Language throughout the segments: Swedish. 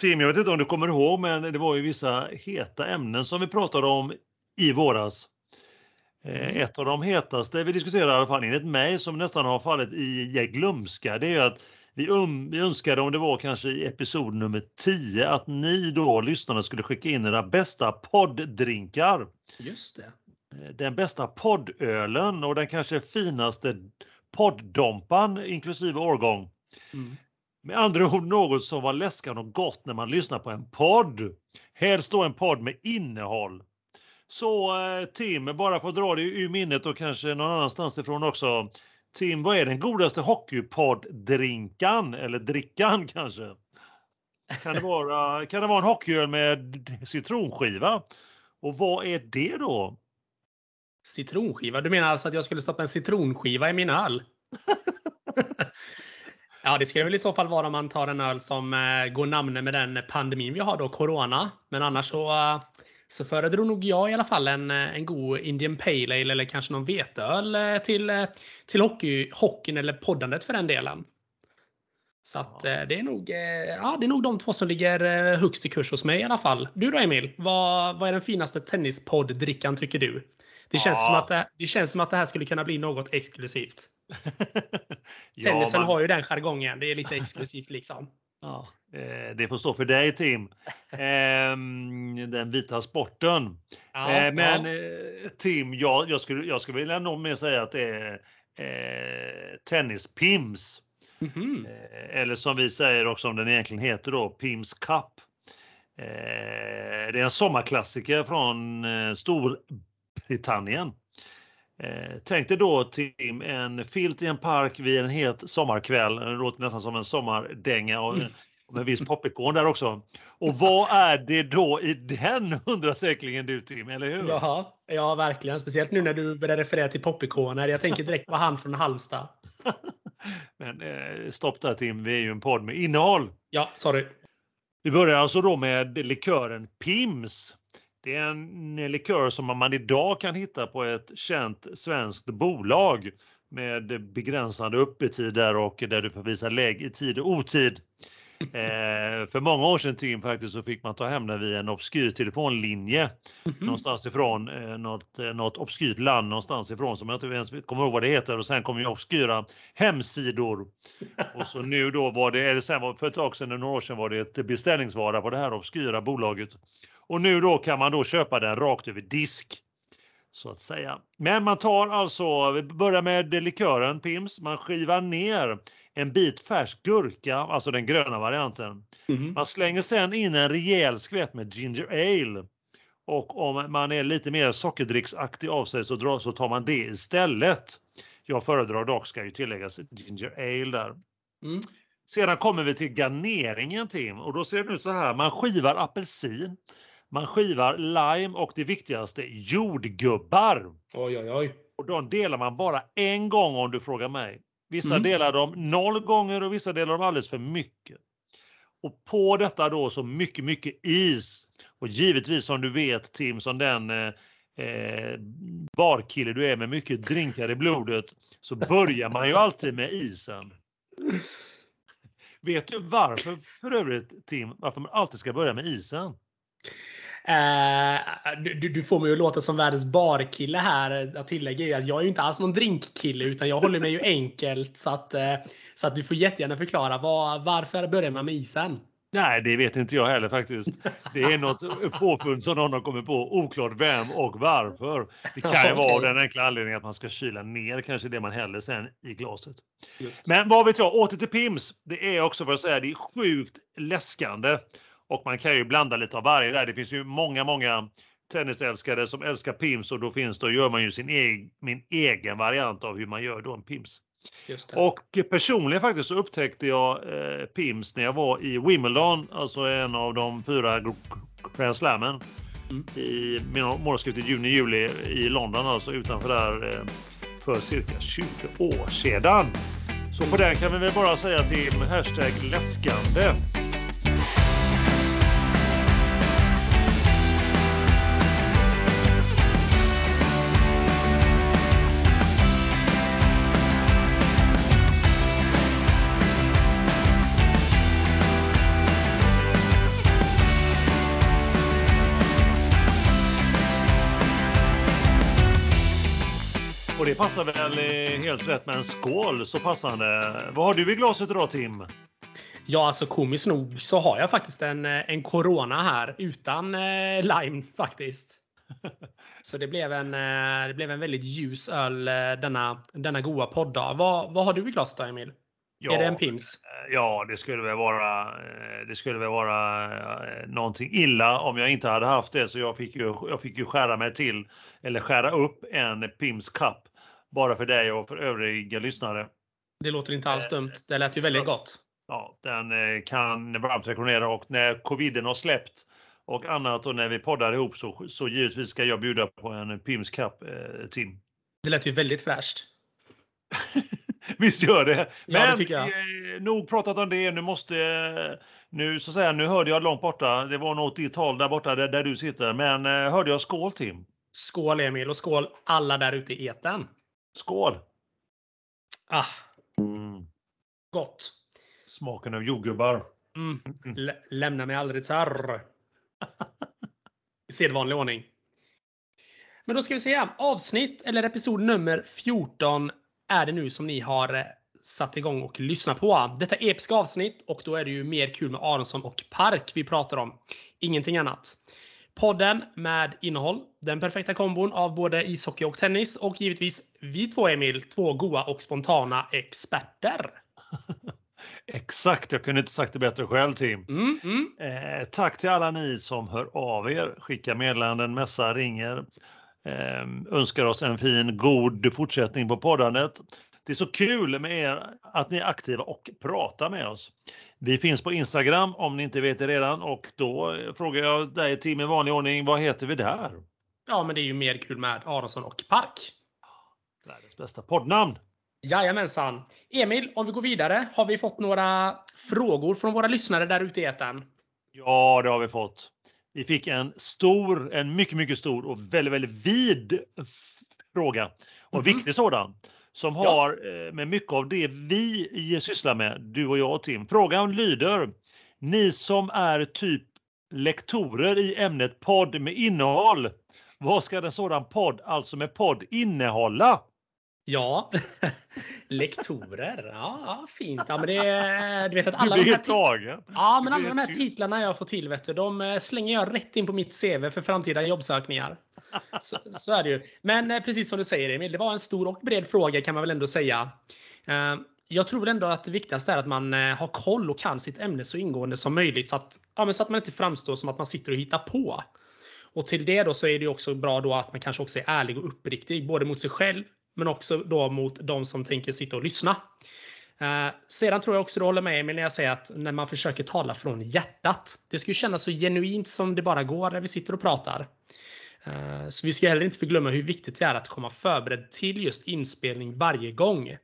Tim, jag vet inte om du kommer ihåg, men det var ju vissa heta ämnen som vi pratade om i våras. Eh, mm. Ett av de hetaste vi diskuterade i alla fall enligt mig som nästan har fallit i glömska, det är att vi, um, vi önskade om det var kanske i episod nummer 10 att ni då lyssnarna skulle skicka in era bästa podddrinkar. Just det. Eh, den bästa poddölen och den kanske finaste podddompan inklusive årgång. Mm. Med andra ord något som var läskande och gott när man lyssnar på en podd. Helst då en podd med innehåll. Så eh, Tim, bara för att dra det ur minnet och kanske någon annanstans ifrån också. Tim, vad är den godaste hockeypodd-drinkan? Eller drickan kanske? Kan det vara, kan det vara en hockeyöl med citronskiva? Och vad är det då? Citronskiva? Du menar alltså att jag skulle stoppa en citronskiva i min öl? ja, det ska väl i så fall vara om man tar en öl som eh, går namne med den pandemin vi har då, Corona. Men annars så, eh, så föredrar nog jag i alla fall en, eh, en god Indian Pale Ale eller kanske någon veteöl till, till hockey, hockeyn eller poddandet för den delen. Så att, det, är nog, ja, det är nog de två som ligger högst i kurs hos mig i alla fall. Du då Emil? Vad, vad är den finaste tennispodd-drickan tycker du? Det känns, ja. som att det, det, känns som att det här skulle kunna bli något exklusivt. ja, Tennisen man... har ju den jargongen. Det är lite exklusivt liksom. Ja, eh, det får stå för dig Tim. Ehm, den vita sporten. Ja, eh, men ja. Eh, Tim, jag, jag, skulle, jag skulle vilja nog mer säga att det är eh, tennispims. Mm -hmm. Eller som vi säger också om den egentligen heter då, Pims Cup. Det är en sommarklassiker från Storbritannien. Eh, tänk dig då Tim, en filt i en park vid en het sommarkväll. Det låter nästan som en sommardänga och, mm. med viss popikon där också. Och vad är det då i den undrar säkerligen du Tim, eller hur? Jaha, ja verkligen. Speciellt nu när du börjar referera till popikoner. Jag tänker direkt på han från Halmstad. Men eh, stopp där Tim, vi är ju en podd med innehåll. Ja, sorry. Vi börjar alltså då med likören Pims. Det är en likör som man idag kan hitta på ett känt svenskt bolag med begränsade öppettider och där du får visa lägg i tid och otid. Eh, för många år sedan Tim faktiskt så fick man ta hem den via en obskyr telefonlinje mm -hmm. någonstans ifrån eh, något, eh, något obskyrt land någonstans ifrån som jag inte ens kommer ihåg vad det heter och sen kom ju obskyra hemsidor. och så nu då var det, eller sen var, för ett tag sedan, några år sedan var det ett beställningsvara på det här obskyra bolaget. Och nu då kan man då köpa den rakt över disk. Så att säga. Men man tar alltså, vi börjar med likören Pims, man skivar ner en bit färsk gurka, alltså den gröna varianten. Mm. Man slänger sen in en rejäl skvätt med ginger ale. Och om man är lite mer sockerdricksaktig av sig så, drar, så tar man det istället. Jag föredrar dock, ska ju tilläggas, ginger ale där. Mm. Sedan kommer vi till garneringen Tim och då ser det ut så här. Man skivar apelsin, man skivar lime och det viktigaste jordgubbar. Oj, oj, oj. Och de delar man bara en gång om du frågar mig. Vissa mm. delar dem noll gånger och vissa delar dem alldeles för mycket. Och på detta då så mycket, mycket is. Och givetvis som du vet Tim, som den eh, eh barkille du är med mycket drinkar i blodet, så börjar man ju alltid med isen. Vet du varför för övrigt Tim, varför man alltid ska börja med isen? Eh, du, du, får mig att låta som världens barkille här. Jag tillägger att jag är ju inte alls någon drinkkille utan jag håller mig ju enkelt. Så att, eh, så att du får jättegärna förklara var, varför börjar man med isen? Nej, det vet inte jag heller faktiskt. Det är något påfund som någon har kommit på. Oklart vem och varför. Det kan ju okay. vara den enkla anledningen att man ska kyla ner kanske det man häller sen i glaset. Men vad vet jag, åter till Pims. Det är också vad jag säger, det är sjukt läskande. Och man kan ju blanda lite av varje där. Det finns ju många, många tennisälskare som älskar Pims och då finns då gör man ju sin egen, min egen variant av hur man gör då en Pims. Och personligen faktiskt så upptäckte jag eh, Pims när jag var i Wimbledon, alltså en av de fyra Grand Slammen mm. i månadsskiftet juni-juli i London, alltså utanför där eh, för cirka 20 år sedan. Så på den kan vi väl bara säga till hashtag läskande. Passar väl helt rätt med en skål så passande. Vad har du i glaset idag Tim? Ja, alltså komiskt nog så har jag faktiskt en, en Corona här utan eh, lime faktiskt. Så det blev en, eh, det blev en väldigt ljus öl eh, denna, denna goa poddag. Vad, vad har du i glaset då Emil? Ja, är det en Pims? Eh, ja, det skulle väl vara, det skulle väl vara någonting illa om jag inte hade haft det. Så jag fick ju, jag fick ju skära mig till, eller skära upp en Pims Cup. Bara för dig och för övriga lyssnare. Det låter inte alls dumt. Det lät ju väldigt gott. Ja, den kan varmt rekommendera och när coviden har släppt och annat och när vi poddar ihop så, så givetvis ska jag bjuda på en Pims Cup, eh, Tim. Det lät ju väldigt fräscht. Visst gör det. Men ja, det tycker jag. Eh, nog pratat om det. Nu måste nu så säga, nu hörde jag långt borta. Det var nog åt ditt håll där borta där, där du sitter. Men eh, hörde jag skål Tim? Skål Emil och skål alla där ute i eten. Skål! Ah. Mm. Gott. Smaken av jordgubbar. Mm. Lämna mig aldrig tsarr. I sedvanlig ordning. Men då ska vi se. Avsnitt eller episod nummer 14 är det nu som ni har eh, satt igång och lyssnat på. Detta episka avsnitt och då är det ju mer kul med Aronsson och Park vi pratar om. Ingenting annat. Podden med innehåll, den perfekta kombon av både ishockey och tennis och givetvis vi två Emil, två goa och spontana experter. Exakt, jag kunde inte sagt det bättre själv Tim. Mm, mm. Eh, tack till alla ni som hör av er, skickar meddelanden, messar, ringer. Eh, önskar oss en fin, god fortsättning på poddandet. Det är så kul med er att ni är aktiva och pratar med oss. Vi finns på Instagram om ni inte vet det redan och då frågar jag dig Tim i vanlig ordning, vad heter vi där? Ja, men det är ju mer kul med Aronsson och Park. Världens bästa poddnamn! Jajamensan. Emil, om vi går vidare. Har vi fått några frågor från våra lyssnare där ute i etern? Ja, det har vi fått. Vi fick en stor, en mycket, mycket stor och väldigt, väldigt vid fråga. Och mm -hmm. viktig sådan. Som har ja. Eh, med mycket av det vi sysslar med, du och jag och Tim. Frågan lyder. Ni som är typ lektorer i ämnet podd med innehåll. Vad ska en sådan podd, alltså med podd, innehålla? Ja, lektorer. Ja, fint. Ja, men det, du vet att alla du de här, ja, men alla de här titlarna jag får till, vet du, de eh, slänger jag rätt in på mitt CV för framtida jobbsökningar. Så, så är det ju. Men eh, precis som du säger Emil, det var en stor och bred fråga kan man väl ändå säga. Eh, jag tror ändå att det viktigaste är att man eh, har koll och kan sitt ämne så ingående som möjligt så att, ja, men så att man inte framstår som att man sitter och hittar på. Och till det då så är det också bra då att man kanske också är ärlig och uppriktig både mot sig själv men också då mot de som tänker sitta och lyssna. Eh, sedan tror jag också du håller med Emil när jag säger att när man försöker tala från hjärtat. Det ska ju kännas så genuint som det bara går när vi sitter och pratar. Eh, så vi ska heller inte förglömma hur viktigt det är att komma förberedd till just inspelning varje gång.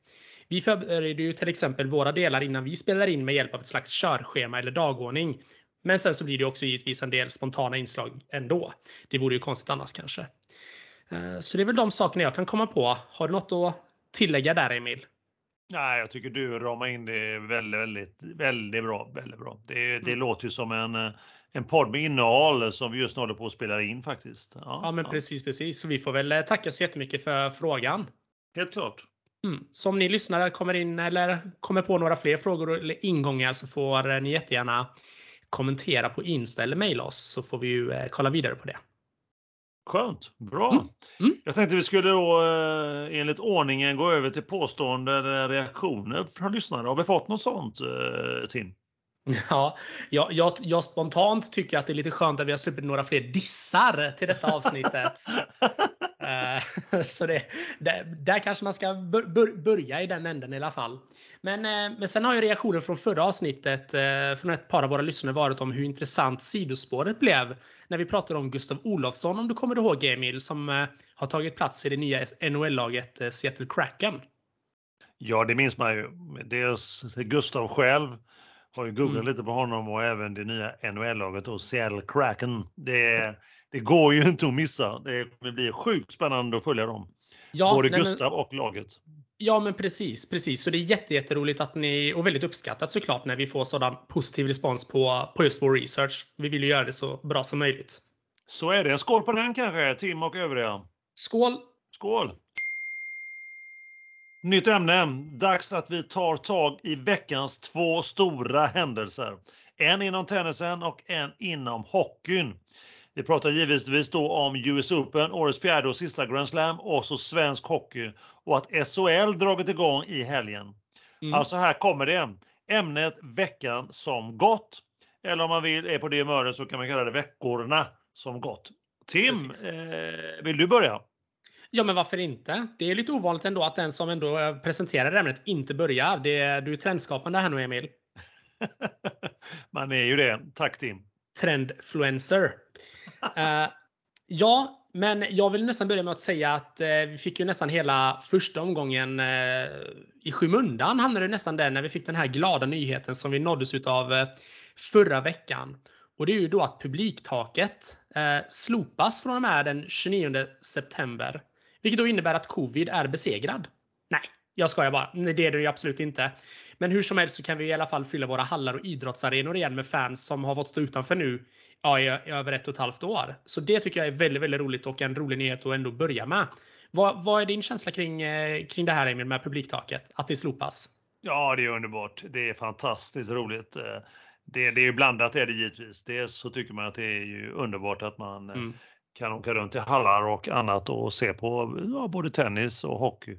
Vi förbereder ju till exempel våra delar innan vi spelar in med hjälp av ett slags körschema eller dagordning. Men sen så blir det också givetvis en del spontana inslag ändå. Det vore ju konstigt annars kanske. Eh, så det är väl de sakerna jag kan komma på. Har du något att tillägga där Emil? Nej, jag tycker du ramar in det väldigt, väldigt, väldigt bra. Väldigt bra. Det, det mm. låter ju som en, eh, en podd med innehåll som vi just håller på att spela in faktiskt. Ja, ja men ja. precis, precis. Så vi får väl eh, tacka så jättemycket för frågan. Helt klart. Mm. Så om ni lyssnare kommer in eller kommer på några fler frågor eller ingångar så får ni jättegärna kommentera på Insta eller mejla oss så får vi ju kolla vidare på det. Skönt, bra. Mm. Mm. Jag tänkte vi skulle då eh, enligt ordningen gå över till påståenden reaktioner från lyssnare. Har vi fått något sånt eh, Tim? Ja, jag, jag, jag, spontant tycker att det är lite skönt att vi har sluppit några fler dissar till detta avsnittet. Eh, så det, där, där, kanske man ska börja i den änden i alla fall. Men, eh, men sen har ju reaktionen från förra avsnittet eh, från ett par av våra lyssnare varit om hur intressant sidospåret blev när vi pratade om Gustav Olofsson om du kommer ihåg Emil som har tagit plats i det nya NHL-laget Seattle Kraken. Ja, det minns man ju. Dels Gustav själv har ju googlat mm. lite på honom och även det nya NHL-laget och Seattle Kraken. Det, det går ju inte att missa. Det kommer bli sjukt spännande att följa dem. Ja, Både nej, Gustav och laget. Ja men precis, precis. Så det är jätteroligt att ni, och väldigt uppskattat såklart, när vi får sådan positiv respons på, på just vår research. Vi vill ju göra det så bra som möjligt. Så är det. Skål på den kanske, Tim och övriga. Skål! Skål! Nytt ämne. Dags att vi tar tag i veckans två stora händelser. En inom tennisen och en inom hockeyn. Vi pratar givetvis då om US Open, årets fjärde och sista Grand Slam och så svensk hockey och att SHL dragit igång i helgen. Mm. Alltså här kommer det. Ämnet veckan som gått. Eller om man vill, är på det humöret så kan man kalla det veckorna som gått. Tim, eh, vill du börja? Ja, men varför inte? Det är lite ovanligt ändå att den som ändå eh, presenterar ämnet inte börjar. Det, du är trendskapande här nu, Emil. Man är ju det. Tack Tim. Trendfluencer. uh, ja, men jag vill nästan börja med att säga att uh, vi fick ju nästan hela första omgången uh, i skymundan hamnade det nästan där när vi fick den här glada nyheten som vi nåddes utav förra veckan. Och det är ju då att publiktaket slopas från och med den 29 september. Vilket då innebär att covid är besegrad. Nej, jag skojar bara. Det är det ju absolut inte. Men hur som helst så kan vi i alla fall fylla våra hallar och idrottsarenor igen med fans som har fått stå utanför nu ja, i, i över ett och ett halvt år. Så det tycker jag är väldigt, väldigt roligt och en rolig nyhet att ändå börja med. Vad, vad är din känsla kring, eh, kring det här Emil med publiktaket? Att det slopas? Ja, det är underbart. Det är fantastiskt roligt. Eh, det, det är ju blandat är det givetvis. Dels så tycker man att det är ju underbart att man eh, mm kan åka runt i hallar och annat och se på ja, både tennis och hockey.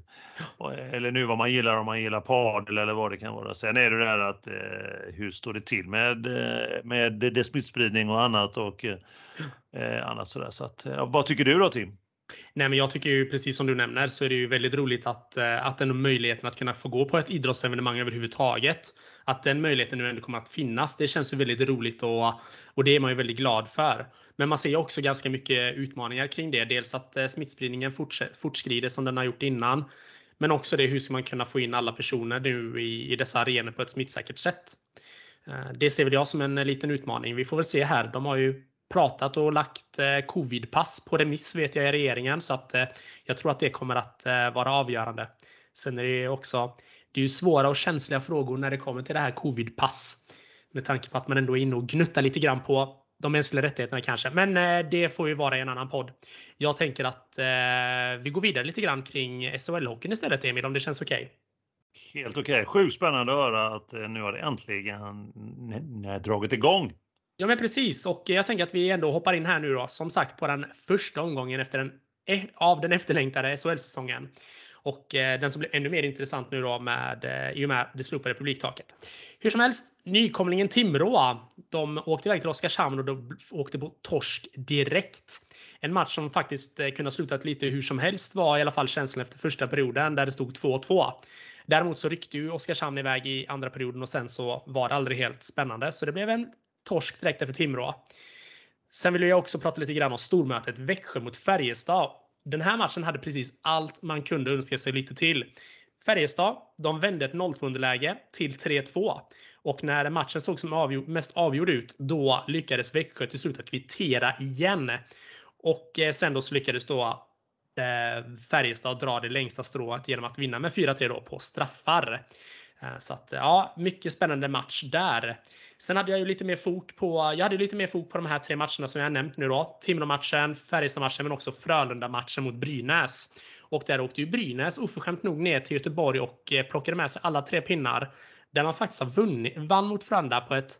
Eller nu vad man gillar, om man gillar padel eller vad det kan vara. Sen är det det här att eh, hur står det till med, eh, med det smittspridning och annat och eh, annat sådär. Så att, eh, vad tycker du då Tim? Nej, men jag tycker ju precis som du nämner så är det ju väldigt roligt att, eh, att den möjligheten att kunna få gå på ett idrottsevenemang överhuvudtaget. Att den möjligheten nu ändå kommer att finnas. Det känns ju väldigt roligt och, och det är man ju väldigt glad för. Men man ser också ganska mycket utmaningar kring det. Dels att eh, smittspridningen fortskrider som den har gjort innan. Men också det hur ska man kunna få in alla personer nu i, i dessa arenor på ett smittsäkert sätt. Eh, det ser väl jag som en liten utmaning. Vi får väl se här. De har ju pratat och lagt eh, covidpass på remiss vet jag i regeringen. Så att eh, jag tror att det kommer att eh, vara avgörande. Sen är det också det är ju svåra och känsliga frågor när det kommer till det här covidpass. Med tanke på att man ändå är inne och gnuttar lite grann på de mänskliga rättigheterna kanske. Men det får ju vara i en annan podd. Jag tänker att vi går vidare lite grann kring SHL-hockeyn istället Emil, om det känns okej. Okay. Helt okej. Okay. Sjukt spännande att höra att nu har det äntligen dragit igång. Ja men precis och jag tänker att vi ändå hoppar in här nu då som sagt på den första omgången efter den, e-, av den efterlängtade SHL-säsongen. Och eh, den som blir ännu mer intressant nu då med, eh, i och med det slopade publiktaket. Hur som helst, nykomlingen Timrå, de åkte iväg till Oskarshamn och de åkte på torsk direkt. En match som faktiskt eh, kunde ha slutat lite hur som helst var i alla fall känslan efter första perioden där det stod 2-2. Däremot så ryckte ju Oskarshamn iväg i andra perioden och sen så var det aldrig helt spännande. Så det blev en torsk direkt efter Timrå. Sen vill jag också prata lite grann om stormötet Växjö mot Färjestad. Den här matchen hade precis allt man kunde önska sig lite till. Färjestad, de vände ett 0-2 underläge till 3-2. Och när matchen såg som avgjord, mest avgjord ut, då lyckades Växjö till slut att kvittera igen. Och eh, sen då så lyckades då eh, Färjestad dra det längsta strået genom att vinna med 4-3 då på straffar. Eh, så att, ja, mycket spännande match där. Sen hade jag ju lite mer fok på, jag hade lite mer fok på de här tre matcherna som jag nämnt nu då. Timrå-matchen, Färjestad-matchen men också Frölunda-matchen mot Brynäs. Och där åkte ju Brynäs oförskämt nog ner till Göteborg och eh, plockade med sig alla tre pinnar. Där man faktiskt har vunnit, vann mot Frölunda på ett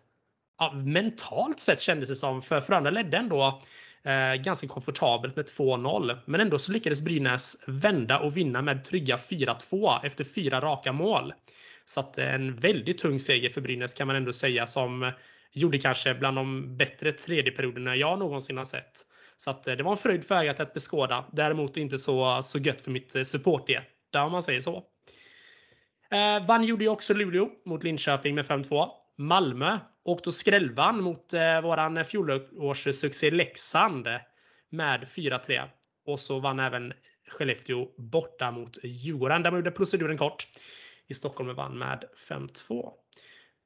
ja, mentalt sätt kändes det som. För Frölunda ledde ändå eh, ganska komfortabelt med 2-0. Men ändå så lyckades Brynäs vända och vinna med trygga 4-2 efter fyra raka mål. Så att en väldigt tung seger för Brynäs kan man ändå säga som gjorde kanske bland de bättre tredje perioderna jag någonsin har sett. Så att eh, det var en fröjd för ögat att beskåda. Däremot inte så, så gött för mitt eh, supporthjärta om man säger så. Eh, vann gjorde ju också Luleå mot Linköping med 5-2. Malmö åkte och skrällvann mot eh, våran fjolårssuccé Leksand med 4-3. Och så vann även Skellefteå borta mot Djurgården. Där man gjorde proceduren kort i Stockholm vann med 5-2.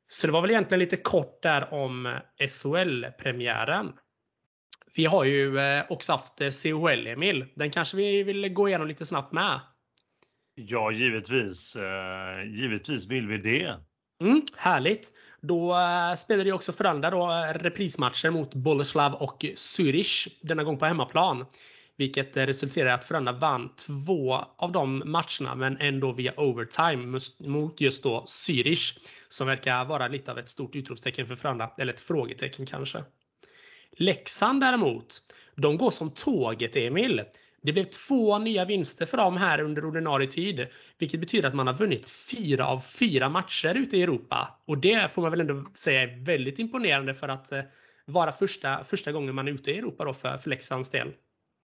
Så det var väl egentligen lite kort där om SHL-premiären. Vi har ju eh, också haft eh, CHL, Emil. Den kanske vi vill gå igenom lite snabbt med? Ja, givetvis. Eh, givetvis vill vi det. Mm, härligt. Då spelade ju också Frölunda reprismatcher mot Boleslav och Zürich. Denna gång på hemmaplan. Vilket resulterade i att Frölunda vann två av de matcherna men ändå via overtime mot just då Zürich. Som verkar vara lite av ett stort utropstecken för Frölunda, eller ett frågetecken kanske. Leksand däremot, de går som tåget Emil. Det blev två nya vinster för dem här under ordinarie tid. Vilket betyder att man har vunnit fyra av fyra matcher ute i Europa. Och det får man väl ändå säga är väldigt imponerande för att eh, vara första, första gången man är ute i Europa då för, för Leksands del.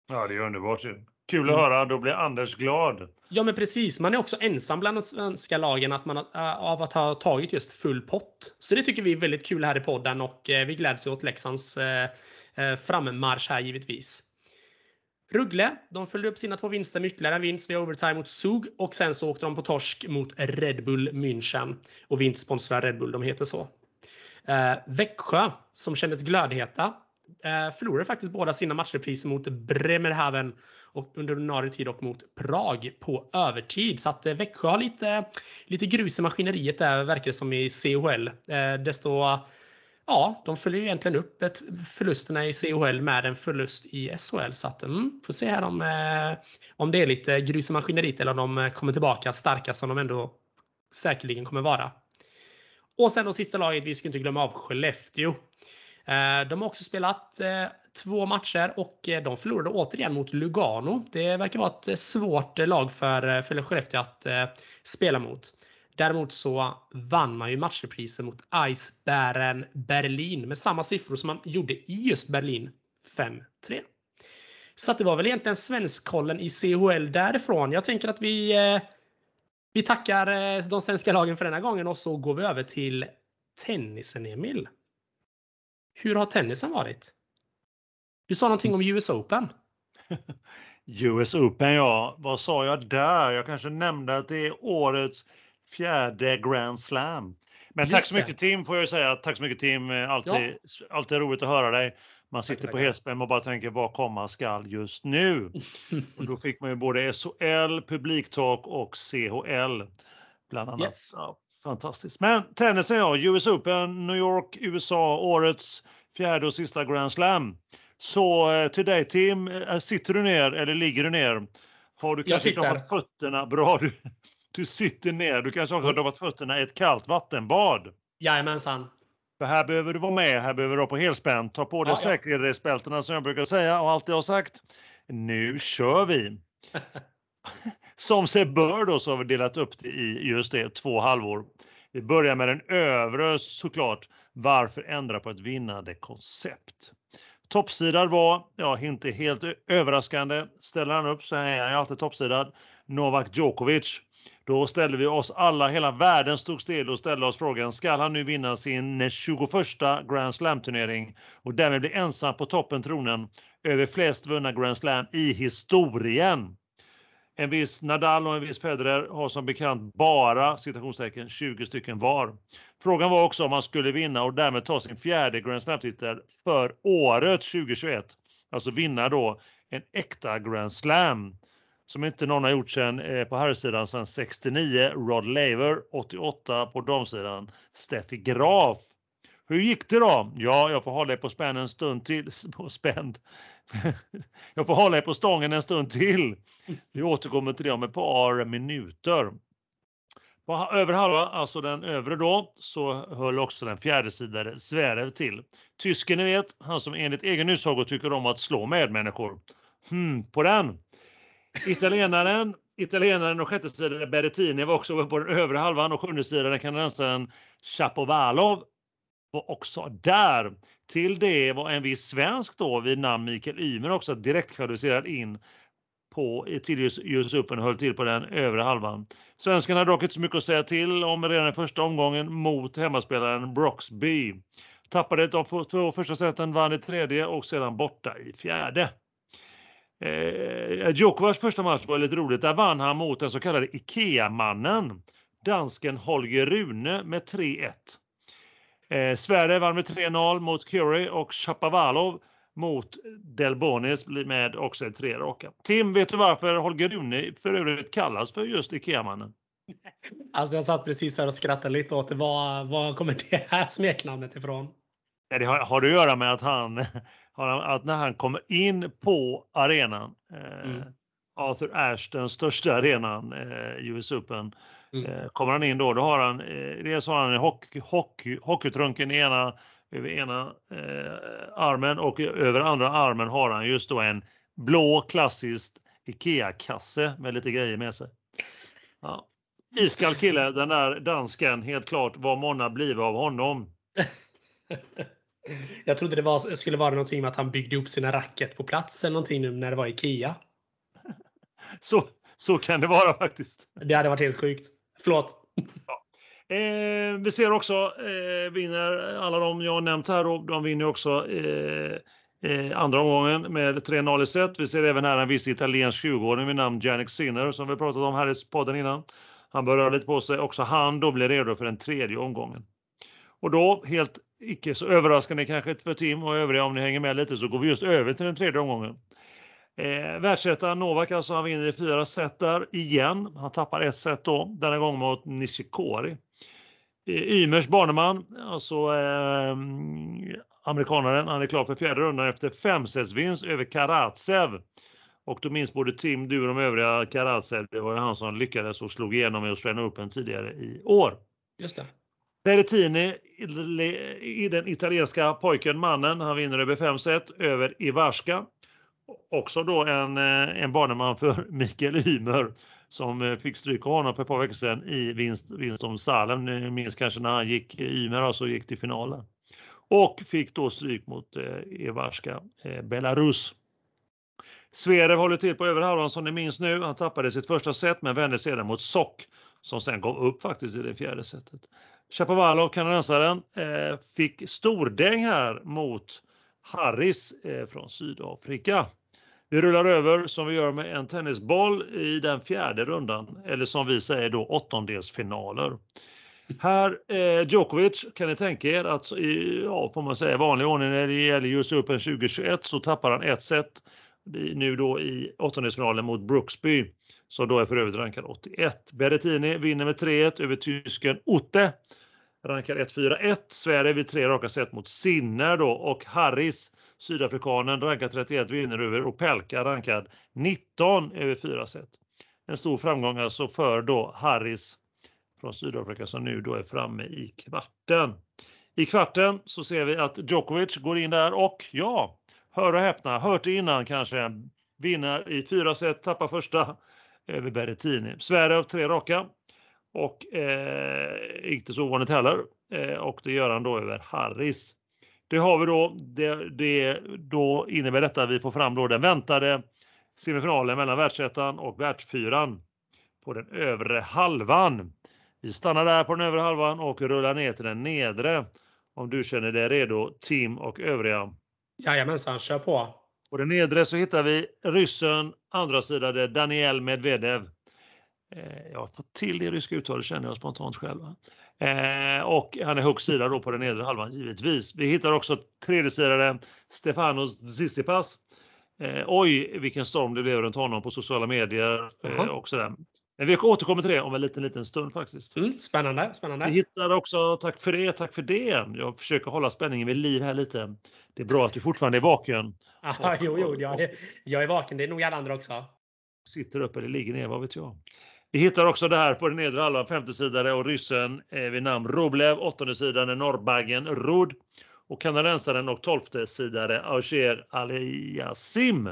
Ja, det är underbart. Kul att höra. Då blir Anders glad. Ja, men precis. Man är också ensam bland de svenska lagen att man, av att ha tagit just full pott. Så det tycker vi är väldigt kul här i podden och vi gläds åt Leksands frammarsch här givetvis. Ruggle, de följde upp sina två vinster med ytterligare en vinst via overtime mot Zug och sen så åkte de på torsk mot Red Bull München. Och vi inte sponsrar Red Bull, de heter så. Eh, Växjö, som kändes glödheta, eh, förlorade faktiskt båda sina matchrepriser mot Bremerhaven och under ordinarie tid och mot Prag på övertid. Så att eh, Växjö har lite, lite grus i maskineriet där, verkar det som i CHL. Eh, desto ja, de följer ju egentligen upp ett, förlusterna i CHL med en förlust i SHL. Så att, mm, får se här om, eh, om det är lite grus i maskineriet eller om de eh, kommer tillbaka starka som de ändå säkerligen kommer vara. Och sen då sista laget, vi ska inte glömma av Skellefteå. Eh, de har också spelat eh, två matcher och eh, de förlorade återigen mot Lugano. Det verkar vara ett svårt lag för, för Skellefteå att spela mot. Däremot så vann man ju matchreprisen mot Icebären Berlin med samma siffror som man gjorde i just Berlin. 5-3. Så det var väl egentligen svenskkollen i CHL därifrån. Jag tänker att vi, vi tackar de svenska lagen för denna gången och så går vi över till tennisen Emil. Hur har tennisen varit? Du sa någonting om US Open. US Open ja, vad sa jag där? Jag kanske nämnde att det är årets fjärde Grand Slam. Men Just tack så mycket det. Tim får jag säga. Tack så mycket Tim. Alltid, ja. alltid roligt att höra dig. Man sitter på helspänn och bara tänker vad komma skall just nu. och då fick man ju både SHL, publiktak och CHL. Bland annat. Yes. Ja, fantastiskt. Men tennisen ja, US Open, New York, USA, årets fjärde och sista Grand Slam. Så eh, till dig Tim, eh, sitter du ner eller ligger du ner? Har du kanske doppat fötterna? Bra, du, du sitter ner. Du kanske också har doppat fötterna i ett kallt vattenbad? Jajamensan. För här behöver du vara med, här behöver du vara på helspänn. Ta på dig ja, säkerhetsbältena som jag brukar säga och alltid har sagt. Nu kör vi! som sig bör då så har vi delat upp det i just det, två halvor. Vi börjar med den övre såklart. Varför ändra på ett vinnande koncept? Toppsidad var, ja inte helt överraskande, ställer han upp så är han ju alltid toppsidad. Novak Djokovic. Då ställde vi oss alla, hela världen stod still och ställde oss frågan, ska han nu vinna sin 21 Grand Slam-turnering och därmed bli ensam på toppen tronen över flest vunna Grand Slam i historien? En viss Nadal och en viss Federer har som bekant bara citationstecken 20 stycken var. Frågan var också om han skulle vinna och därmed ta sin fjärde Grand Slam-titel för året 2021. Alltså vinna då en äkta Grand Slam som inte någon har gjort sen eh, på herrsidan sedan 69. Rod Laver 88 på damsidan. Steffi Graf. Hur gick det då? Ja, jag får hålla dig på spänn en stund till. På spänd. jag får hålla er på stången en stund till. Vi återkommer till det om ett par minuter. På över halva, alltså den övre då, så höll också den fjärdesidare Zverev till. Tysken ni vet, han som enligt egen utsago tycker om att slå medmänniskor. Hmm, på den. Italienaren, italienaren och sjättesidare Berrettini var också på den övre halvan och sjundesidaren kanadensaren Chapovalov var också där. Till det var en viss svensk då vid namn Mikael Ymer också direktkvalificerad in på, till US Open och höll till på den övre halvan. Svenskarna hade dock inte så mycket att säga till om redan i första omgången mot hemmaspelaren Broxby. Tappade de två första seten, vann i tredje och sedan borta i fjärde. Eh, Djokovars första match var lite roligt. Där vann han mot den så kallade IKEA-mannen, dansken Holger Rune med 3-1. Eh, Sverige vann med 3-0 mot Curry och Chapovalov mot Delbonis med också ett tre raka. Tim, vet du varför Holger Rune för övrigt kallas för just IKEA-mannen? Alltså jag satt precis här och skrattade lite åt det. Var, var kommer det här smeknamnet ifrån? Det har, har det att göra med att han, att när han kommer in på arenan, eh, mm. Arthur Ashe, den största arenan, eh, US Open, mm. eh, kommer han in då, då har han, eh, dels har han hockey, hockey, hockeytrunken i ena, över ena eh, armen och över andra armen har han just då en blå klassiskt IKEA-kasse med lite grejer med sig. Ja. Iskall kille, den där dansken, helt klart. Vad många blivit av honom? Jag trodde det var, skulle vara någonting med att han byggde upp sina racket på plats eller någonting nu när det var IKEA. Så, så kan det vara faktiskt. Det hade varit helt sjukt. Förlåt. Ja. Eh, vi ser också, eh, vinner alla de jag nämnt här, och de vinner också eh, eh, andra omgången med 3-0 i set. Vi ser även här en viss italiensk 20-åring vid namn Janik Sinner som vi pratat om här i podden innan. Han börjar röra lite på sig. Också han då blir redo för den tredje omgången. Och då, helt icke så överraskande kanske för Tim och övriga om ni hänger med lite, så går vi just över till den tredje omgången. Eh, Världsettan Novak alltså, han vinner i fyra set där igen. Han tappar ett set då, denna gång mot Nishikori. Eh, Ymers baneman, alltså eh, amerikanaren, han är klar för fjärde rundan efter femsetsvinst över Karatsev. Och då minns både Tim, du och de övriga Karatsev, det var ju han som lyckades och slog igenom i Australian Open tidigare i år. Just det. Berrettini, i den italienska pojken, mannen, han vinner över 5 set över Ivarska. Också då en, eh, en baneman för Mikael Ymer som eh, fick stryk av honom för ett par veckor sedan i vinst, vinst om Salem. Ni minns kanske när han gick, eh, Ymer alltså gick till finalen. Och fick då stryk mot eh, Evarska eh, Belarus. Zverev håller till på över halvan som ni minns nu. Han tappade sitt första set men vände sedan mot Sock som sen gav upp faktiskt i det fjärde setet. Chapovalov, kanadensaren, eh, fick stordäng här mot Harris eh, från Sydafrika. Vi rullar över som vi gör med en tennisboll i den fjärde rundan, eller som vi säger då åttondelsfinaler. Här, eh, Djokovic, kan ni tänka er att i, ja, får man säga vanlig ordning när det gäller US Open 2021 så tappar han ett set nu då i åttondelsfinalen mot Brooksby som då är för övrigt rankad 81. Berrettini vinner med 3-1 över tysken Otte. Rankad 1-4-1. Sverige vid tre raka set mot Sinner då och Harris, sydafrikanen, rankad 31, vinner över Opelka, rankad 19 över 4 set. En stor framgång alltså för då Harris från Sydafrika som nu då är framme i kvarten. I kvarten så ser vi att Djokovic går in där och ja, hör och häpna, hört det innan kanske, vinner i fyra set, tappar första över Berrettini. Sverige tre raka och eh, inte så ovanligt heller. Eh, och det gör han då över Harris. Det har vi då, det, det, då innebär detta att vi får fram då den väntade semifinalen mellan världsettan och världsfyran på den övre halvan. Vi stannar där på den övre halvan och rullar ner till den nedre. Om du känner dig redo, Tim och övriga. Jajamensan, kör på. På den nedre så hittar vi ryssen, andra sidan Daniel Medvedev. Eh, jag har fått till det ryska uttalet känner jag spontant själv. Eh, och han är högst sida då på den nedre halvan givetvis. Vi hittar också tredjesidare Stefanos Tsitsipas. Eh, oj, vilken storm det blev runt honom på sociala medier eh, och sådär. Men vi återkommer till det om en liten, liten stund faktiskt. Mm, spännande, spännande. Vi hittar också, tack för det, tack för det. Jag försöker hålla spänningen vid liv här lite. Det är bra att du fortfarande är vaken. Aha, och, jo, jo, jag är, jag är vaken. Det är nog alla andra också. Sitter upp eller ligger ner, vad vet jag. Vi hittar också det här på den nedre halvan, femtesidare och ryssen eh, vid namn Roblev, åttonde sidan är norrbaggen Rud och kanadensaren och tolfte sidare Auger Aliasim.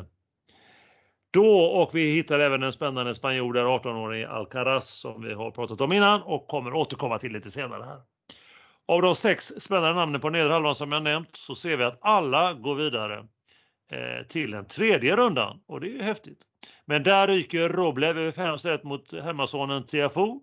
Då och vi hittar även en spännande spanjor där 18-årig Alcaraz som vi har pratat om innan och kommer återkomma till lite senare här. Av de sex spännande namnen på nedre halvan som jag nämnt så ser vi att alla går vidare eh, till den tredje rundan och det är ju häftigt. Men där ryker Roblev över 5-1 mot hemmasonen Tiafoe.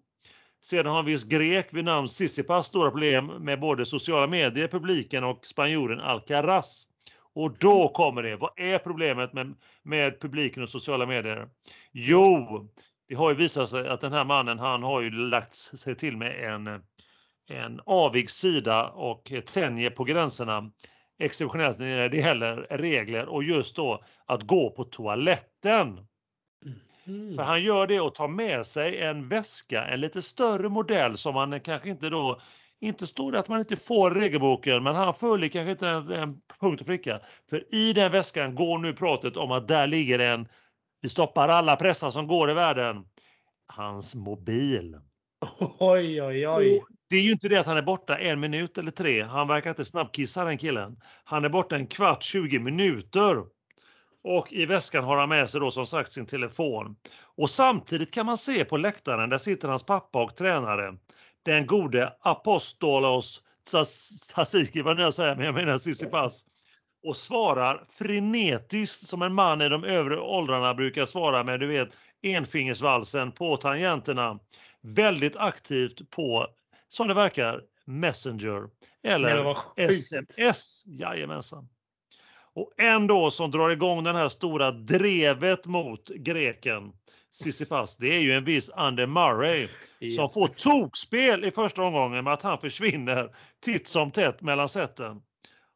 Sedan har en viss grek vid namn Sissipas stora problem med både sociala medier, publiken och spanjoren Alcaraz. Och då kommer det. Vad är problemet med, med publiken och sociala medier? Jo, det har ju visat sig att den här mannen, han har ju lagt sig till med en, en avig sida och tänjer på gränserna exceptionellt när det gäller regler och just då att gå på toaletten. Mm. För han gör det och tar med sig en väska, en lite större modell som han kanske inte då inte står det att man inte får regelboken, men han följer kanske inte en, en punkt och pricka. För i den väskan går nu pratet om att där ligger en, vi stoppar alla pressar som går i världen, hans mobil. Oj, oj, oj. Och det är ju inte det att han är borta en minut eller tre. Han verkar inte snabbkissa den killen. Han är borta en kvart, 20 minuter. Och i väskan har han med sig då som sagt sin telefon. Och samtidigt kan man se på läktaren, där sitter hans pappa och tränare. Den gode Apostolos Tsatsiki, vad jag säger, men jag menar Sissipas. Och svarar frenetiskt som en man i de övre åldrarna brukar svara med, du vet, enfingersvalsen på tangenterna. Väldigt aktivt på, som det verkar, Messenger eller SMS. Jajamensan. Och en då som drar igång den här stora drevet mot greken Sisyfas, det är ju en viss Andy Murray som får tokspel i första omgången med att han försvinner titt som tätt mellan sätten.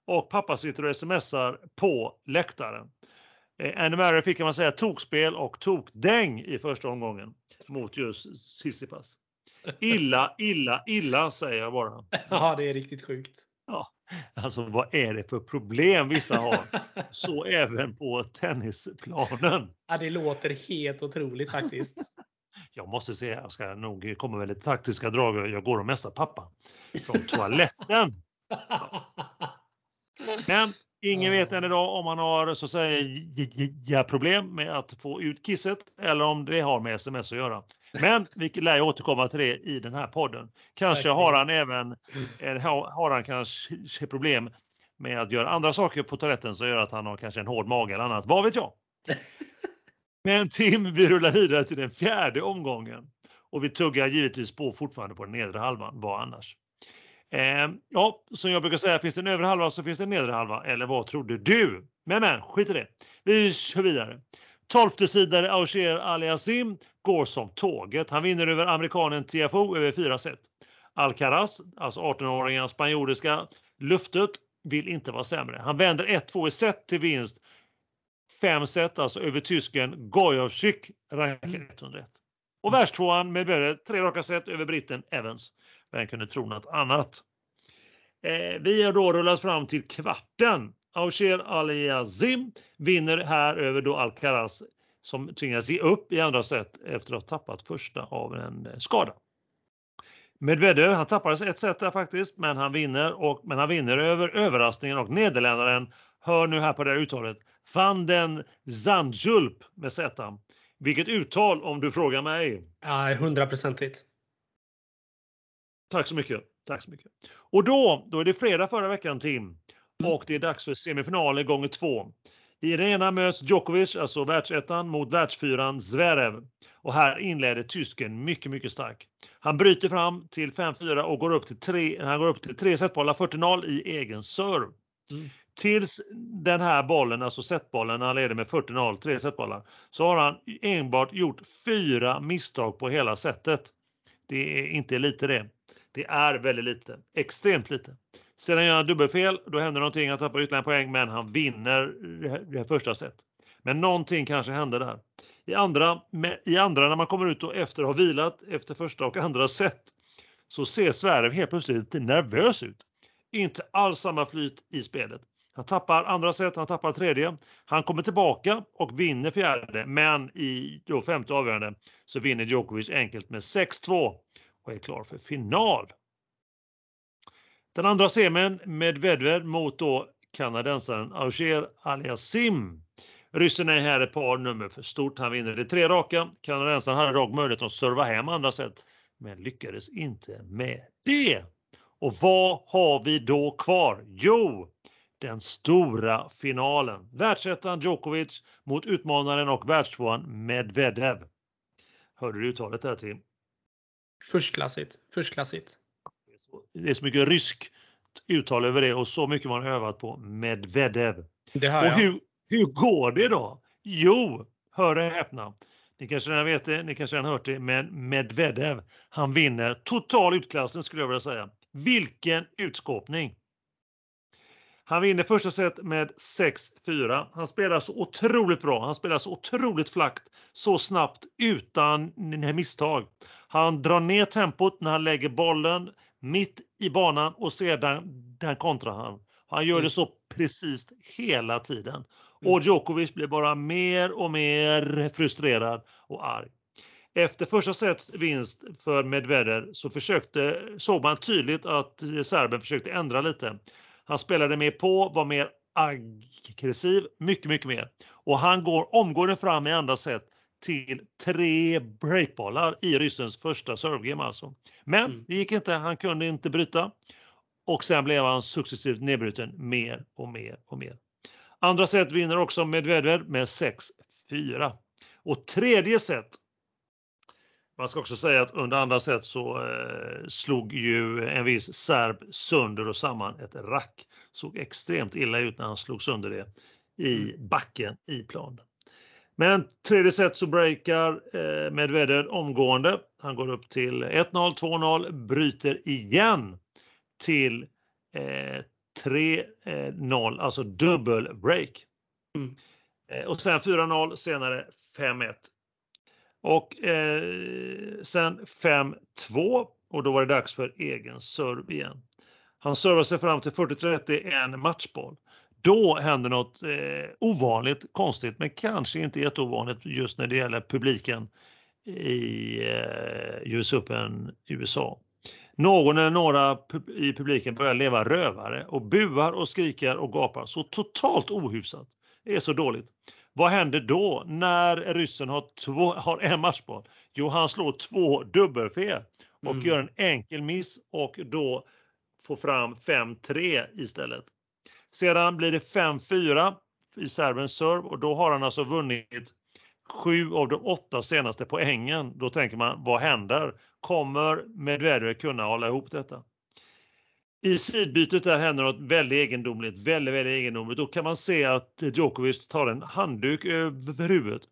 Och pappa sitter och smsar på läktaren. Eh, Andy Murray fick kan man säga tokspel och tokdäng i första omgången mot just Sisyfas. Illa, illa, illa säger jag bara. Ja, det är riktigt sjukt. Ja, alltså vad är det för problem vissa har? Så även på tennisplanen. Ja, det låter helt otroligt faktiskt. Jag måste säga, jag ska nog komma med lite taktiska drag. Jag går och mässar pappa från toaletten. Men ingen vet än idag om han har så att säga problem med att få ut kisset eller om det har med sms att göra. Men vi lär återkomma till det i den här podden. Kanske har han även har han kanske problem med att göra andra saker på toaletten som gör att han har kanske en hård mage eller annat. Vad vet jag? Men Tim, vi rullar vidare till den fjärde omgången och vi tuggar givetvis på fortfarande på den nedre halvan. Vad annars? Eh, ja, som jag brukar säga, finns det en övre halva så finns det en nedre halva. Eller vad trodde du? Men men, skit i det. Vi kör vidare. Tolfte sidare Aucher Aliasim går som tåget. Han vinner över amerikanen TFO över fyra set. Alcaraz, alltså 18-åringen spanjoriska luftet, vill inte vara sämre. Han vänder 1-2 i set till vinst. Fem set alltså över tysken Gojovcik, rankad 101. Mm. Och världstvåan med tre raka set över britten Evans. Vem kunde tro något annat? Eh, vi har då rullat fram till kvarten. Aucher Aliazim vinner här över då Alcaraz som tvingas ge upp i andra set efter att ha tappat första av en eh, skada. Medvedev, han tappade ett set där faktiskt, men han vinner och men han vinner över överraskningen och nederländaren, hör nu här på det här uttalet, van den Zandjulp med Z. Vilket uttal om du frågar mig? Ja, hundraprocentigt. Tack så mycket. Tack så mycket. Och då, då är det fredag förra veckan Tim. Mm. Och det är dags för semifinaler gånger två. I den ena möts Djokovic, alltså världsettan, mot världsfyran Zverev. Och här inleder tysken mycket, mycket stark. Han bryter fram till 5-4 och går upp till 3, han går upp till 3 setbollar 40-0 i egen serve. Mm. Tills den här bollen, alltså setbollen, han leder med 40-0, 3 setbollar, så har han enbart gjort fyra misstag på hela setet. Det är inte lite det. Det är väldigt lite, extremt lite. Sedan gör han dubbelfel, då händer någonting, han tappar ytterligare en poäng men han vinner det här första set. Men någonting kanske hände där. I andra, I andra när man kommer ut och efter har vilat efter första och andra set så ser Sverige helt plötsligt lite nervös ut. Inte alls samma flyt i spelet. Han tappar andra set, han tappar tredje. Han kommer tillbaka och vinner fjärde, men i då femte avgörande så vinner Djokovic enkelt med 6-2 och är klar för final. Den andra semin Medvedev mot då kanadensaren Auger Aliasim. Ryssen är här ett par nummer för stort. Han vinner det tre raka. Kanadensaren hade dock möjlighet att serva hem andra set, men lyckades inte med det. Och vad har vi då kvar? Jo, den stora finalen. Världsettan Djokovic mot utmanaren och världstvåan Medvedev. Hörde du uttalet där Tim? Förstklassigt. Förstklassigt. Det är så mycket ryskt uttal över det och så mycket man övat på Medvedev. Det jag. Och hur, hur går det då? Jo, hör och häpna. Ni kanske redan vet det, ni kanske redan hört det, men Medvedev, han vinner total utklassning skulle jag vilja säga. Vilken utskåpning! Han vinner första set med 6-4. Han spelar så otroligt bra. Han spelar så otroligt flackt, så snabbt utan misstag. Han drar ner tempot när han lägger bollen mitt i banan och sedan den kontrar han. Han gör mm. det så precis hela tiden. Mm. Och Djokovic blir bara mer och mer frustrerad och arg. Efter första sets vinst för Medvedev så försökte, såg man tydligt att serben försökte ändra lite. Han spelade mer på, var mer aggressiv, mycket, mycket mer. Och han går omgående fram i andra set till tre breakbollar i ryssens första servegame alltså. Men mm. det gick inte, han kunde inte bryta. Och sen blev han successivt nedbruten mer och mer och mer. Andra set vinner också Medvedev med 6-4. Och tredje set man ska också säga att under andra set så eh, slog ju en viss serb sönder och samman ett rack. Såg extremt illa ut när han slog sönder det i mm. backen i planen. Men tredje set så breakar eh, Medvedev omgående. Han går upp till 1-0, 2-0, bryter igen till eh, 3-0, alltså dubbel break. Mm. Eh, och sen 4-0, senare 5-1. Och eh, sen 5-2 och då var det dags för egen serve igen. Han servar sig fram till 40-30, en matchboll. Då händer något eh, ovanligt konstigt, men kanske inte jätteovanligt just när det gäller publiken i eh, US Open USA. Någon eller några i publiken börjar leva rövare och buar och skriker och gapar så totalt ohyfsat. Det är så dåligt. Vad händer då när ryssen har, två, har en matchboll? Jo, han slår två dubbelfel och mm. gör en enkel miss och då får fram 5-3 istället. Sedan blir det 5-4 i serbens serve och då har han alltså vunnit sju av de åtta senaste poängen. Då tänker man, vad händer? Kommer Medvedev kunna hålla ihop detta? I sidbytet där händer något väldigt egendomligt, väldigt, väldigt egendomligt. Då kan man se att Djokovic tar en handduk över huvudet.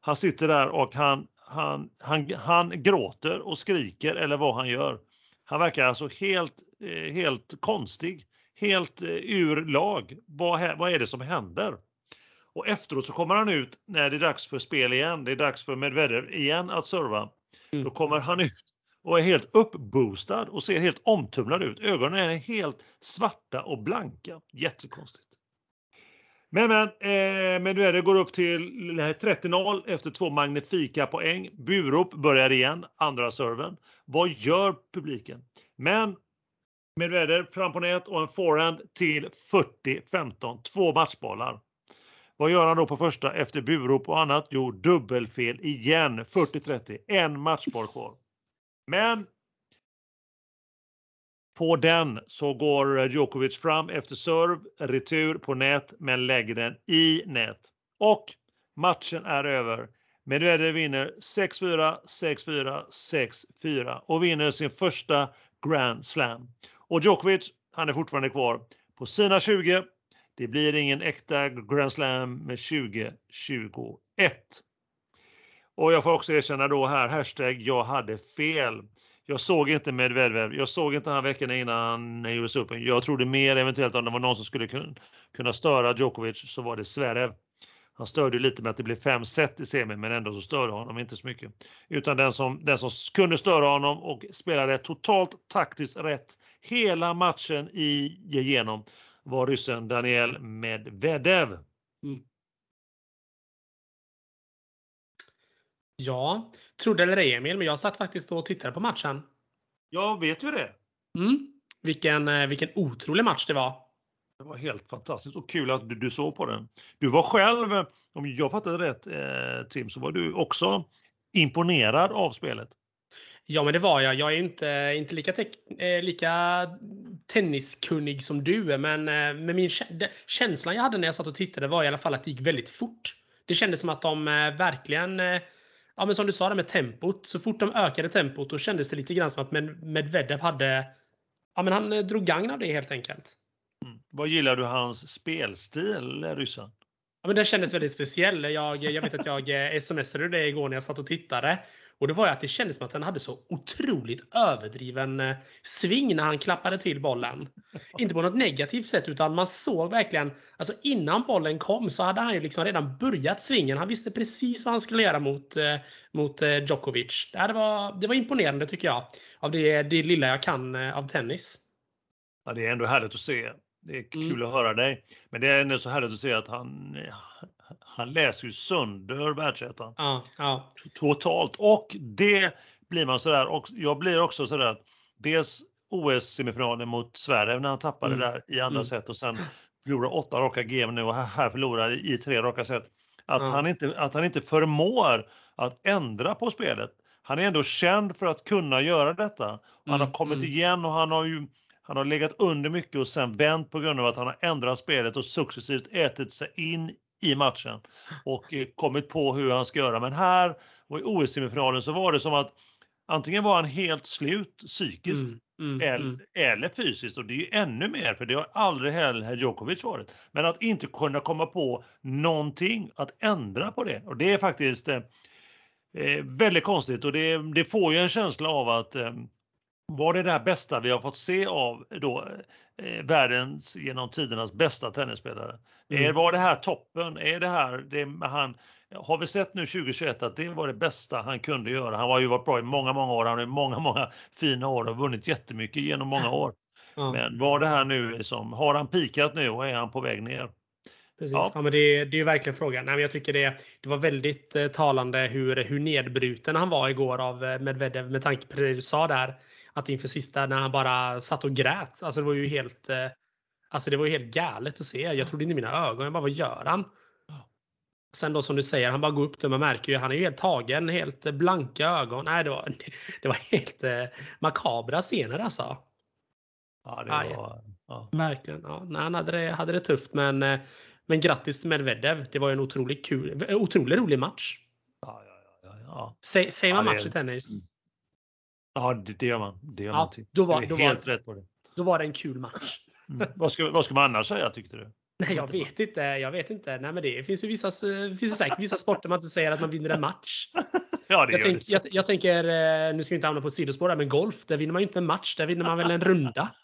Han sitter där och han, han, han, han gråter och skriker eller vad han gör. Han verkar alltså helt, eh, helt konstig, helt eh, ur lag. Vad, vad är det som händer? Och efteråt så kommer han ut när det är dags för spel igen. Det är dags för Medvedev igen att serva. Mm. Då kommer han ut och är helt uppboostad och ser helt omtumlad ut. Ögonen är helt svarta och blanka. Jättekonstigt. Men men, eh, Medvedev går upp till 30-0 efter två magnifika poäng. Burop börjar igen, andra serven. Vad gör publiken? Men Medvedev fram på nät och en forehand till 40-15. Två matchbollar. Vad gör han då på första efter burop och annat? Jo, dubbelfel igen. 40-30. En matchboll kvar. Men på den så går Djokovic fram efter serve, retur på nät, men lägger den i nät. Och matchen är över. Medvedev vinner 6-4, 6-4, 6-4 och vinner sin första Grand Slam. Och Djokovic, han är fortfarande kvar på sina 20. Det blir ingen äkta Grand Slam med 2021. Och jag får också erkänna då här, hashtag jag hade fel. Jag såg inte Medvedev, jag såg inte han veckan innan US Open. Jag trodde mer eventuellt om det var någon som skulle kunna störa Djokovic så var det Zverev. Han störde lite med att det blev fem set i semin men ändå så störde honom inte så mycket. Utan den som, den som kunde störa honom och spelade totalt taktiskt rätt hela matchen igenom var ryssen Daniel Medvedev. Mm. Ja, trodde eller ej Emil, men jag satt faktiskt och tittade på matchen. Jag vet ju det. Mm. Vilken, eh, vilken otrolig match det var. Det var helt fantastiskt och kul att du, du såg på den. Du var själv, om jag fattade rätt eh, Tim, så var du också imponerad av spelet. Ja, men det var jag. Jag är inte, inte lika, eh, lika tenniskunnig som du är, men eh, med min känslan jag hade när jag satt och tittade var i alla fall att det gick väldigt fort. Det kändes som att de eh, verkligen eh, ja, men som du sa det med tempot. Så fort de ökade tempot då kändes det lite grann som att Medvedev hade Ja, men han eh, drog gagn av det helt enkelt. Mm. Vad gillar du hans spelstil, ryssen? Ja, men den kändes väldigt speciell. Jag, jag vet att jag eh, smsade det igår när jag satt och tittade. Och det var ju att det kändes som att han hade så otroligt överdriven eh, sving när han klappade till bollen. Inte på något negativt sätt utan man såg verkligen, alltså innan bollen kom så hade han ju liksom redan börjat svingen. Han visste precis vad han skulle göra mot, eh, mot Djokovic. Det var, det var imponerande tycker jag. Av det, det lilla jag kan av tennis. Ja, det är ändå härligt att se. Det är kul mm. att höra dig. Men det är ändå så härligt att se att han, han läser ju sönder världsettan. Ja, ja. Totalt. Och det blir man sådär. Och jag blir också sådär att dels OS-semifinalen mot Sverige när han tappade mm. där i andra mm. set och sen förlorar åtta raka game nu och här förlorar i tre raka set. Att, ja. han inte, att han inte förmår att ändra på spelet. Han är ändå känd för att kunna göra detta. Han mm. har kommit mm. igen och han har ju han har legat under mycket och sen vänt på grund av att han har ändrat spelet och successivt ätit sig in i matchen och eh, kommit på hur han ska göra. Men här och i OS-semifinalen så var det som att antingen var han helt slut psykiskt mm, mm, eller, mm. eller, fysiskt och det är ju ännu mer för det har aldrig heller Djokovic varit. Men att inte kunna komma på någonting att ändra på det och det är faktiskt eh, eh väldigt konstigt och det, det, får ju en känsla av att eh, var det det bästa vi har fått se av då, eh, världens genom tidernas bästa tennisspelare? Mm. Är, var det här toppen? Är det här det han, har vi sett nu 2021 att det var det bästa han kunde göra? Han har ju varit bra i många, många år. Han har många, många fina år och vunnit jättemycket genom många år. Ja. Men var det här nu liksom, har han pikat nu och är han på väg ner? Precis. Ja. ja men det, det är ju verkligen frågan. Nej, men jag tycker det, det var väldigt eh, talande hur, hur nedbruten han var igår av eh, Medvedev med tanke på det du sa där att inför sista när han bara satt och grät. Alltså det var ju helt, eh, alltså det var ju helt galet att se. Jag trodde inte mina ögon. Jag bara, vad gör han? Sen då som du säger, han bara går upp där. Man märker ju, han är ju helt tagen. Helt blanka ögon. Nej, det var, det var helt eh, makabra scener alltså. Ja, det var... Ja. Verkligen. Ja. Nej, han hade det, hade det tufft men, eh, men grattis till Medvedev. Det var en otroligt kul, otroligt rolig match. Ja, ja, ja, ja. Säger man match i tennis? Ja, det, det gör man. Det gör ja, man då var, då helt var, rätt på det. Då var det en kul match. Mm. vad, ska, vad ska man annars säga tyckte du? Nej, jag vet inte. Jag vet inte. Nej, men det finns ju vissa, finns ju säkert vissa sporter man inte säger att man vinner en match. ja, det jag, gör tänk, det jag, jag, tänker, eh, nu ska vi inte hamna på sidospår där, men golf, där vinner man ju inte en match. Där vinner man väl en runda.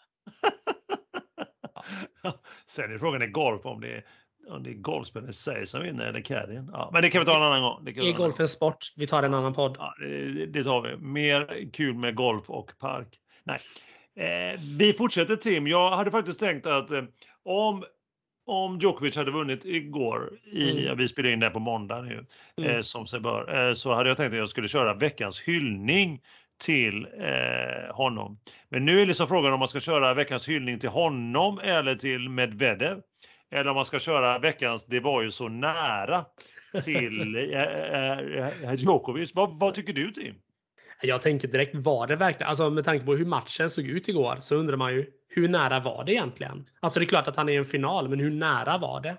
Ja. Sen är frågan i golf om det är om det är golfspelaren i sig som vinner eller caddien. Ja, men det kan vi ta en annan gång. Det är golf en sport? Vi tar en annan podd. Ja, det, det tar vi. Mer kul med golf och park. Nej. Eh, vi fortsätter Tim. Jag hade faktiskt tänkt att eh, om om Djokovic hade vunnit igår, i, mm. vi spelar in det på måndag nu, mm. eh, som sig bör, eh, så hade jag tänkt att jag skulle köra veckans hyllning till eh, honom. Men nu är liksom frågan om man ska köra veckans hyllning till honom eller till Medvedev. Eller om man ska köra veckans Det var ju så nära till eh, eh, eh, Djokovic. Vad, vad tycker du Tim? Jag tänker direkt, var det verkligen, alltså med tanke på hur matchen såg ut igår så undrar man ju hur nära var det egentligen? Alltså det är klart att han är i en final, men hur nära var det?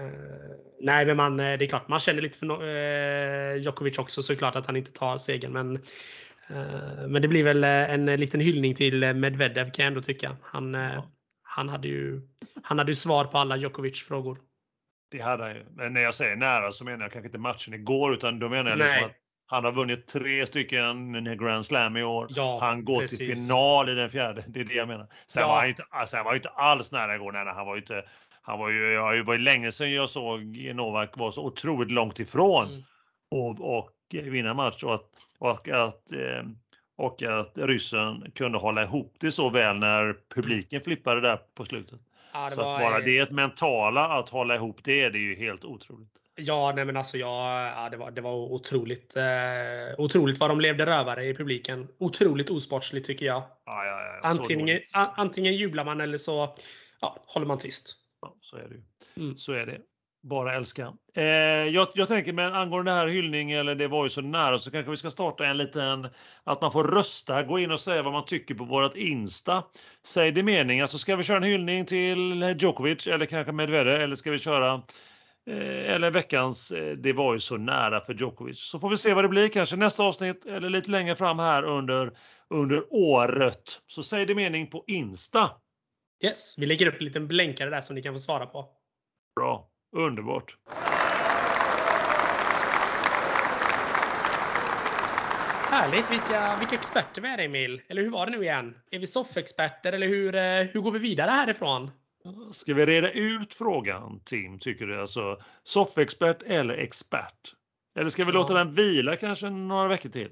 Uh, nej, men man, det är klart man känner lite för uh, Djokovic också såklart att han inte tar segern. Men, uh, men det blir väl en liten hyllning till Medvedev kan jag ändå tycka. Han, ja han hade ju, han hade ju svar på alla Djokovic-frågor. Det hade han ju. Men när jag säger nära så menar jag kanske inte matchen igår utan då menar jag liksom att han har vunnit tre stycken Grand Slam i år. Ja, han går precis. till final i den fjärde. Det är det jag menar. Sen, ja. var, han inte, alltså, han inte alls nära igår. Nej, han var ju inte, han var ju, jag var ju länge sedan jag såg Novak vara så otroligt långt ifrån mm. och, och vinna match och att, och att eh, och att ryssen kunde hålla ihop det så väl när publiken flippade där på slutet. Ja, så var, bara det mentala att hålla ihop det, det är ju helt otroligt. Ja, nej men alltså ja, ja det, var, det var otroligt. Eh, otroligt vad de levde rövare i publiken. Otroligt osportsligt tycker jag. Ja, ja, antingen, antingen jublar man eller så ja, håller man tyst. Så är det ju. Mm. Så är det bara älska. Eh, jag, jag, tänker men angående det här hyllning eller det var ju så nära så kanske vi ska starta en liten att man får rösta, gå in och säga vad man tycker på vårat Insta. Säg din mening, alltså ska vi köra en hyllning till Djokovic eller kanske Medvedev eller ska vi köra eh, eller veckans eh, Det var ju så nära för Djokovic. Så får vi se vad det blir kanske nästa avsnitt eller lite längre fram här under, under året. Så säg din mening på Insta. Yes, vi lägger upp en liten blänkare där som ni kan få svara på. Underbart! Härligt! Vilka, vilka experter vi är Emil. Eller hur var det nu igen? Är vi soffexperter eller hur, eh, hur går vi vidare härifrån? Ska vi reda ut frågan Tim, tycker du? Alltså soffexpert eller expert? Eller ska vi Ja. låta den vila kanske några veckor till?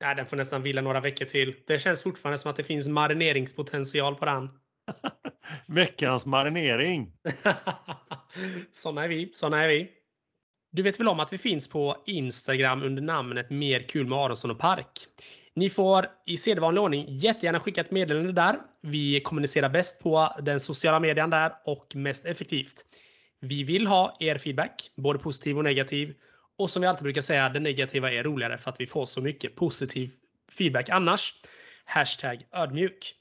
Nej, den får nästan vila några veckor till. Det känns fortfarande som att det finns marineringspotential på den. Veckans marinering. såna är vi. Såna är vi. Du vet väl om att vi finns på Instagram under namnet Mer kul med Aronsson och Park. Ni får i sedvanlig ordning jättegärna skicka ett meddelande där. Vi kommunicerar bäst på den sociala medien där och mest effektivt. Vi vill ha er feedback, både positiv och negativ. Och som vi alltid brukar säga, det negativa är roligare för att vi får så mycket positiv feedback annars. Hashtag ödmjuk.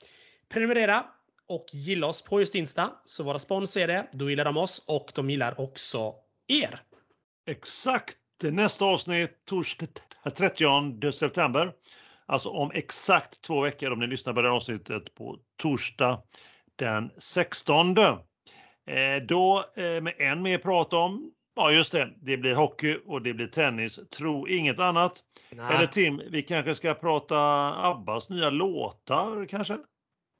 Prenumerera och gilla oss på just Insta, så våra spons ser det. Då gillar de oss och de gillar också er. Exakt! Nästa avsnitt torsdag 30 september. Alltså om exakt två veckor om ni lyssnar på det här avsnittet på torsdag den 16. Eh, då eh, med en mer prat om, ja just det, det blir hockey och det blir tennis. Tro inget annat. Nej. Eller Tim, vi kanske ska prata Abbas nya låtar kanske?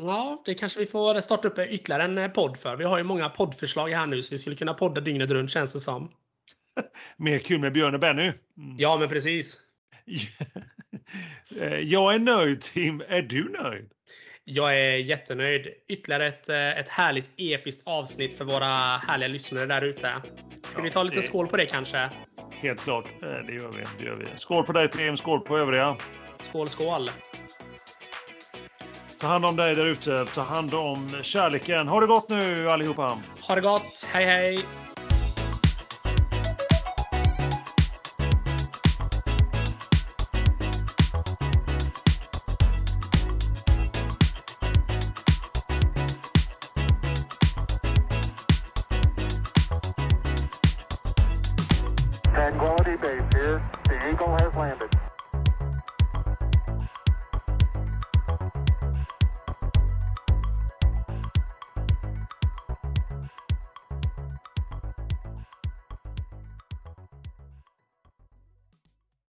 Ja, det kanske vi får starta upp ytterligare en eh, podd för. Vi har ju många poddförslag här nu, så vi skulle kunna podda dygnet runt känns det som. Mer kul med Björn och Benny. Mm. Ja, men precis. Eh, Jag är nöjd Tim, är du nöjd? Jag är jättenöjd. Ytterligare ett, eh, ett härligt episkt avsnitt för våra härliga lyssnare där ute. Ska Ja, vi ta en liten det- skål på det kanske? Helt klart, det gör vi. Det gör vi. Skål på dig Tim, skål på övriga. Skål, skål! Ta hand om dig där ute, ta hand om kärleken. Ha det gott nu allihopa! Ha det gott! Hej hej!